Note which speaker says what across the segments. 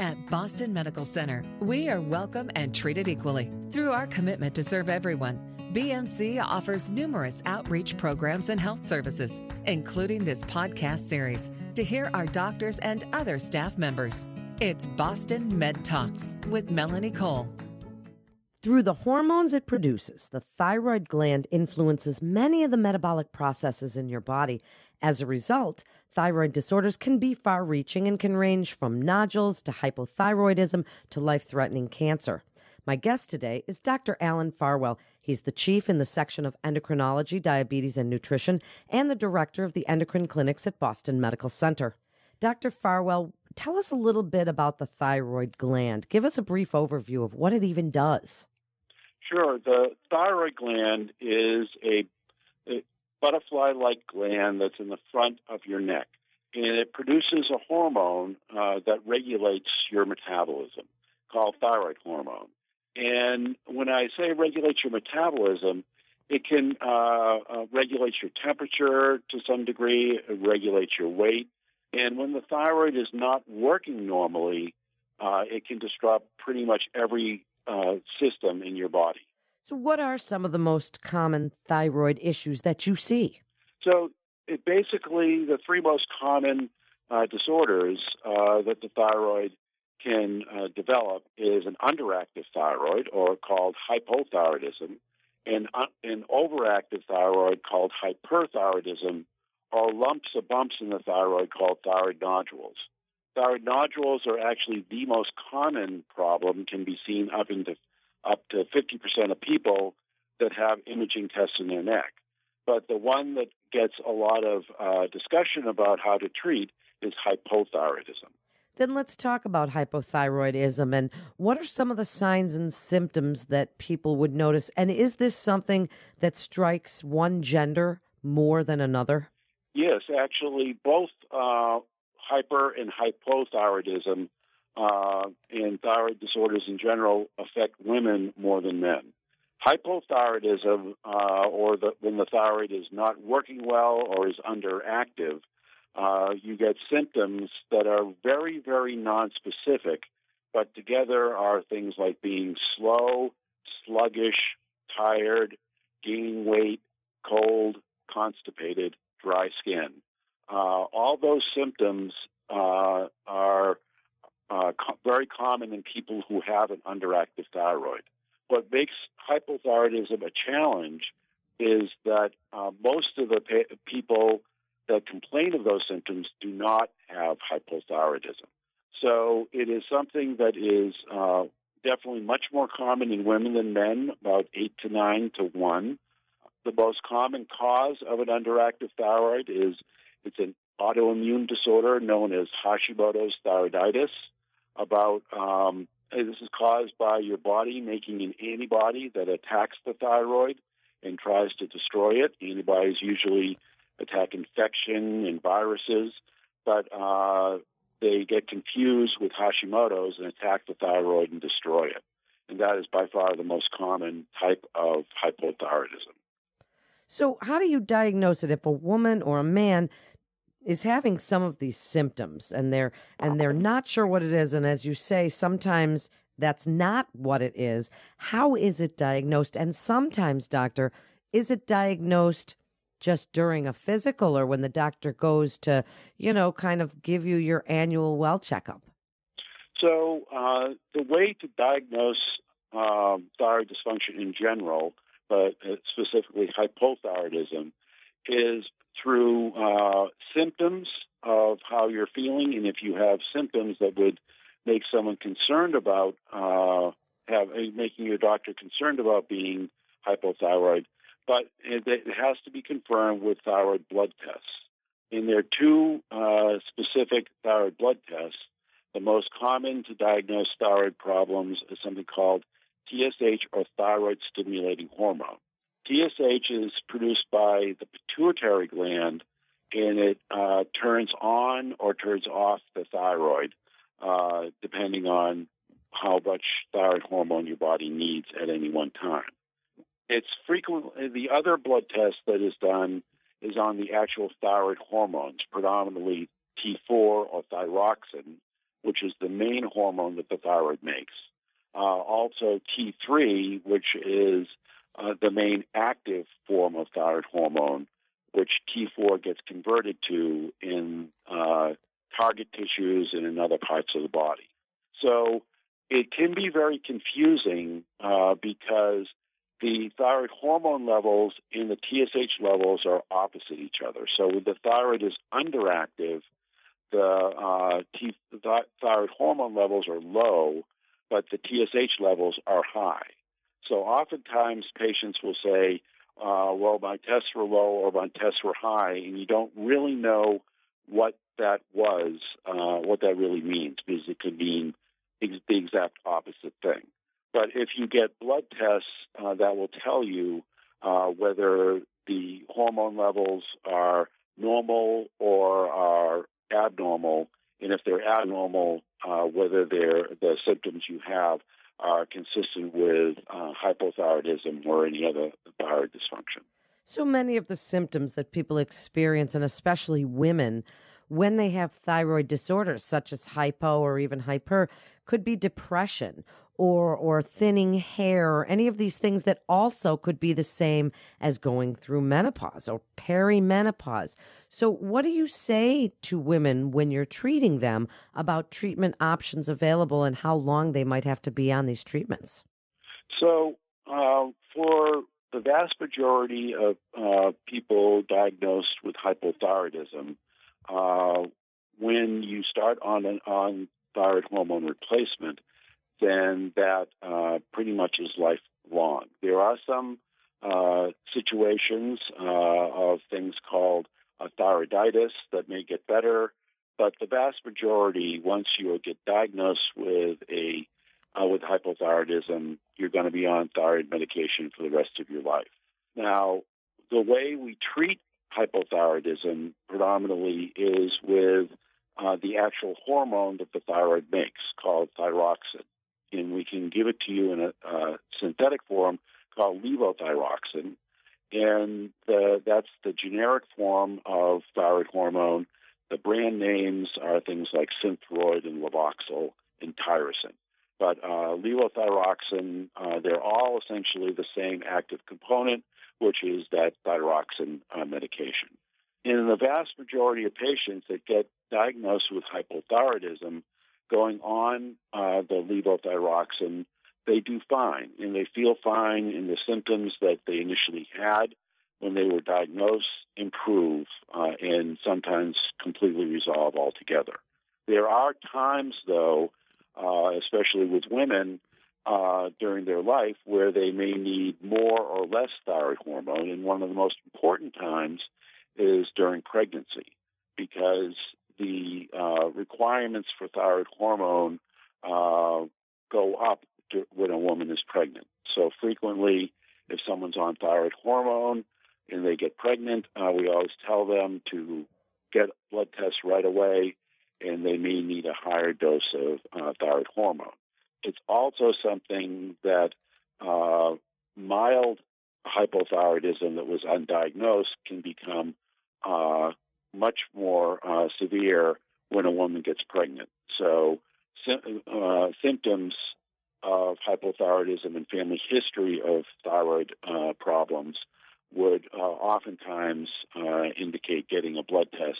Speaker 1: At Boston Medical Center, we are welcome and treated equally. Through our commitment to serve everyone, BMC offers numerous outreach programs and health services, including this podcast series, to hear our doctors and other staff members. It's Boston Med Talks with Melanie Cole.
Speaker 2: Through the hormones it produces, the thyroid gland influences many of the metabolic processes in your body. As a result, thyroid disorders can be far reaching and can range from nodules to hypothyroidism to life threatening cancer. My guest today is Dr. Alan Farwell. He's the chief in the section of endocrinology, diabetes, and nutrition, and the director of the endocrine clinics at Boston Medical Center. Dr. Farwell, tell us a little bit about the thyroid gland. Give us a brief overview of what it even does.
Speaker 3: Sure. The thyroid gland is a, a butterfly like gland that's in the front of your neck. And it produces a hormone uh, that regulates your metabolism called thyroid hormone. And when I say regulates your metabolism, it can uh, uh, regulate your temperature to some degree, regulate your weight. And when the thyroid is not working normally, uh, it can disrupt pretty much every uh, system in your body.
Speaker 2: So, what are some of the most common thyroid issues that you see?
Speaker 3: So, it basically the three most common uh, disorders uh, that the thyroid can uh, develop is an underactive thyroid, or called hypothyroidism, and uh, an overactive thyroid called hyperthyroidism, or lumps or bumps in the thyroid called thyroid nodules. Thyroid nodules are actually the most common problem, can be seen up into up to 50% of people that have imaging tests in their neck. But the one that gets a lot of uh, discussion about how to treat is hypothyroidism.
Speaker 2: Then let's talk about hypothyroidism and what are some of the signs and symptoms that people would notice? And is this something that strikes one gender more than another?
Speaker 3: Yes, actually, both uh, hyper and hypothyroidism uh, and thyroid disorders in general affect women more than men. Hypothyroidism, uh, or the, when the thyroid is not working well or is underactive, uh, you get symptoms that are very, very nonspecific, but together are things like being slow, sluggish, tired, gaining weight, cold, constipated, dry skin. Uh, all those symptoms uh, are uh, co- very common in people who have an underactive thyroid. What makes hypothyroidism a challenge is that most of the pa- people that complain of those symptoms do not have hypothyroidism. So it is something that is uh, definitely much more common in women than men, about eight to nine to one. The most common cause of an underactive thyroid is it's an autoimmune disorder known as Hashimoto's thyroiditis about um, this is caused by your body making an antibody that attacks the thyroid and tries to destroy it. Antibodies usually attack infection and viruses, but uh, they get confused with Hashimoto's and attack the thyroid and destroy it. And that is by far the most common type of hypothyroidism.
Speaker 2: So, how do you diagnose it if a woman or a man is having some of these symptoms and they're and they're not sure what it is? And as you say sometimes that's not what it is. How is it diagnosed? And sometimes doctor is it diagnosed just during a physical or when the doctor goes to you know kind of give you your annual well checkup?
Speaker 3: So uh, the way to diagnose um, thyroid dysfunction in general but specifically hypothyroidism is through uh, symptoms of how you're feeling, and if you have symptoms that would make someone concerned about uh, have uh, making your doctor concerned about being hypothyroid, but it, it has to be confirmed with thyroid blood tests. And there are two uh, specific thyroid blood tests. The most common to diagnose thyroid problems is something called TSH or thyroid stimulating hormone. TSH is produced by the pituitary gland, and it uh, turns on or turns off the thyroid, uh, depending on how much thyroid hormone your body needs at any one time. It's frequently the other blood test that is done is on the actual thyroid hormones, predominantly T4 or thyroxine, which is the main hormone that the thyroid makes. Uh, also, T3, which is uh, the main active form of thyroid hormone, which T4 gets converted to in uh, target tissues and in other parts of the body. So it can be very confusing because the thyroid hormone levels and the TSH levels are opposite each other. So when the thyroid is underactive, the, uh, T- the thyroid hormone levels are low, but the TSH levels are high. So oftentimes patients will say, uh, well, my tests were low or my tests were high, and you don't really know what that was, uh, what that really means, because it could mean ex- the exact opposite thing. But if you get blood tests, uh, that will tell you uh, whether the hormone levels are normal or are abnormal, and if they're abnormal, uh, whether the symptoms you have are consistent with uh, hypothyroidism or any other thyroid dysfunction.
Speaker 2: So many of the symptoms that people experience, and especially women, when they have thyroid disorders such as hypo or even hyper, could be depression or or thinning hair or any of these things that also could be the same as going through menopause or perimenopause. So what do you say to women when you're treating them about treatment options available and how long they might have to be on these treatments?
Speaker 3: So uh, for the vast majority of uh, people diagnosed with hypothyroidism, uh, when you start on an on thyroid hormone replacement, then that uh, pretty much is lifelong. There are some uh, situations uh, of things called thyroiditis that may get better, but the vast majority, once you get diagnosed with a uh, with hypothyroidism, you're going to be on thyroid medication for the rest of your life. Now, the way we treat hypothyroidism predominantly is with uh, the actual hormone that the thyroid makes, called thyroxine and we can give it to you in a uh, synthetic form called levothyroxine. And the, that's the generic form of thyroid hormone. The brand names are things like Synthroid and Levoxyl and Tirosint. But uh, levothyroxine, uh, they're all essentially the same active component, which is that thyroxine uh, medication. In the vast majority of patients that get diagnosed with hypothyroidism, going on uh, the levothyroxine, they do fine and they feel fine, and the symptoms that they initially had when they were diagnosed improve uh, and sometimes completely resolve altogether. There are times, though, uh, especially with women uh, during their life, where they may need more or less thyroid hormone, and one of the most important times is during pregnancy because the uh, requirements for thyroid hormone uh, go up to, when a woman is pregnant. So frequently, if someone's on thyroid hormone and they get pregnant, uh, we always tell them to get blood tests right away, and they may need a higher dose of uh, thyroid hormone. It's also something that uh, mild hypothyroidism that was undiagnosed can become uh, much more uh, severe when a woman gets pregnant. So, uh, symptoms of hypothyroidism and family history of thyroid uh, problems would uh, oftentimes uh, indicate getting a blood test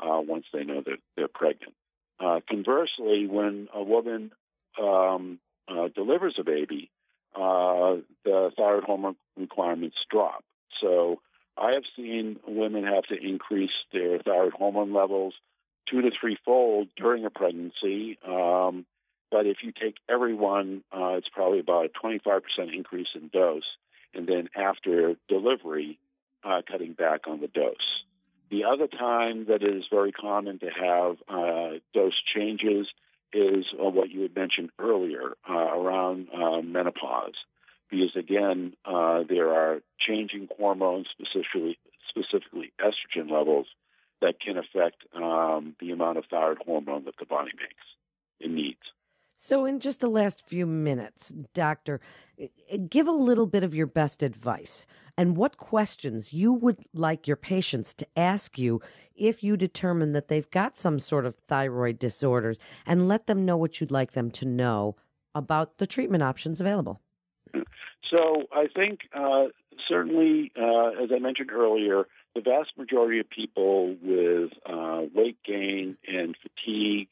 Speaker 3: uh, once they know that they're pregnant. conversely, when a woman um, delivers a baby, the thyroid hormone requirements drop. So I have seen women have to increase their thyroid hormone levels two to three fold during a pregnancy. Um, but if you take everyone, uh, it's probably about a 25% increase in dose. And then after delivery, uh, cutting back on the dose. The other time that it is very common to have uh, dose changes is uh, what you had mentioned earlier uh, around uh, menopause because again, uh, there are changing hormones, specifically specifically estrogen levels, that can affect um, the amount of thyroid hormone that the body makes and needs.
Speaker 2: So, in just the last few minutes, Doctor, give a little bit of your best advice and what questions you would like your patients to ask you if you determine that they've got some sort of thyroid disorders and let them know what you'd like them to know about the treatment options available.
Speaker 3: So, I think uh, certainly, uh, as I mentioned earlier, the vast majority of people with uh, weight gain and fatigue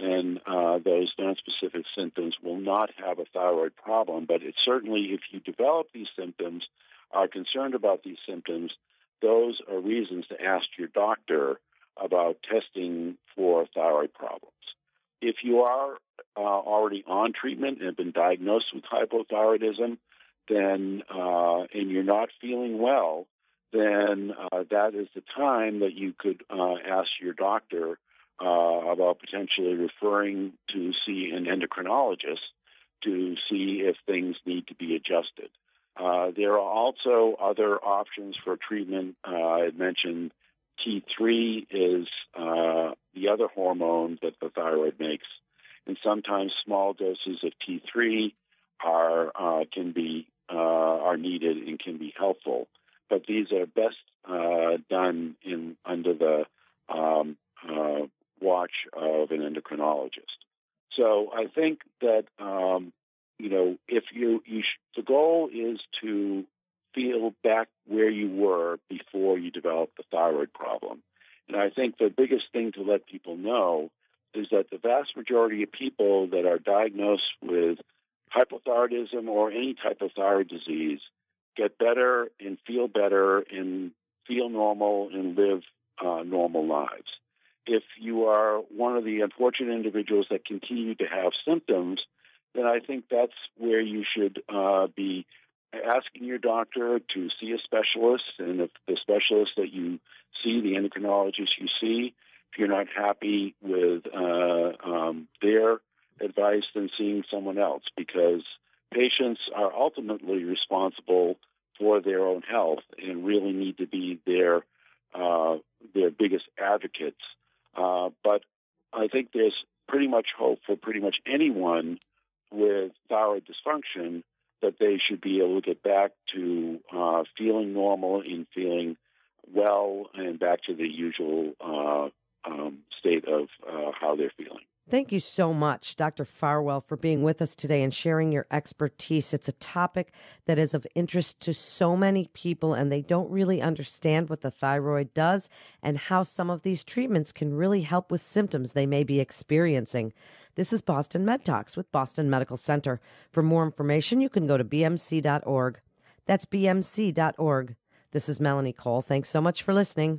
Speaker 3: and uh, those nonspecific symptoms will not have a thyroid problem. But it's certainly, if you develop these symptoms, are concerned about these symptoms, those are reasons to ask your doctor about testing for thyroid problems. If you are uh, already on treatment and have been diagnosed with hypothyroidism, then uh, and you're not feeling well, then uh, that is the time that you could uh, ask your doctor uh, about potentially referring to see an endocrinologist to see if things need to be adjusted. Uh, there are also other options for treatment. I mentioned T3 is the other hormone that the thyroid makes, and sometimes small doses of T3 are uh, can be uh, are needed and can be helpful. But these are best done in under the um, watch of an endocrinologist. So I think that um, you know if you, you sh- the goal is to feel back where you were before you developed the thyroid problem. And I think the biggest thing to let people know is that the vast majority of people that are diagnosed with hypothyroidism or any type of thyroid disease get better and feel better and feel normal and live uh, normal lives. If you are one of the unfortunate individuals that continue to have symptoms, then I think that's where you should uh, be asking your doctor to see a specialist. And if the specialist that you see, the endocrinologist you see, if you're not happy with uh, um, their advice, then seeing someone else because patients are ultimately responsible for their own health and really need to be their uh, their biggest advocates uh, but I think there's pretty much hope for pretty much anyone with thyroid dysfunction that they should be able to get back to uh, feeling normal and feeling well and back to the usual uh, um, state of uh, how they're feeling.
Speaker 2: Thank you so much, Dr. Farwell, for being with us today and sharing your expertise. It's a topic that is of interest to so many people, and they don't really understand what the thyroid does and how some of these treatments can really help with symptoms they may be experiencing. This is Boston Med Talks with Boston Medical Center. For more information, you can go to bmc.org. That's bmc.org. This is Melanie Cole. Thanks so much for listening.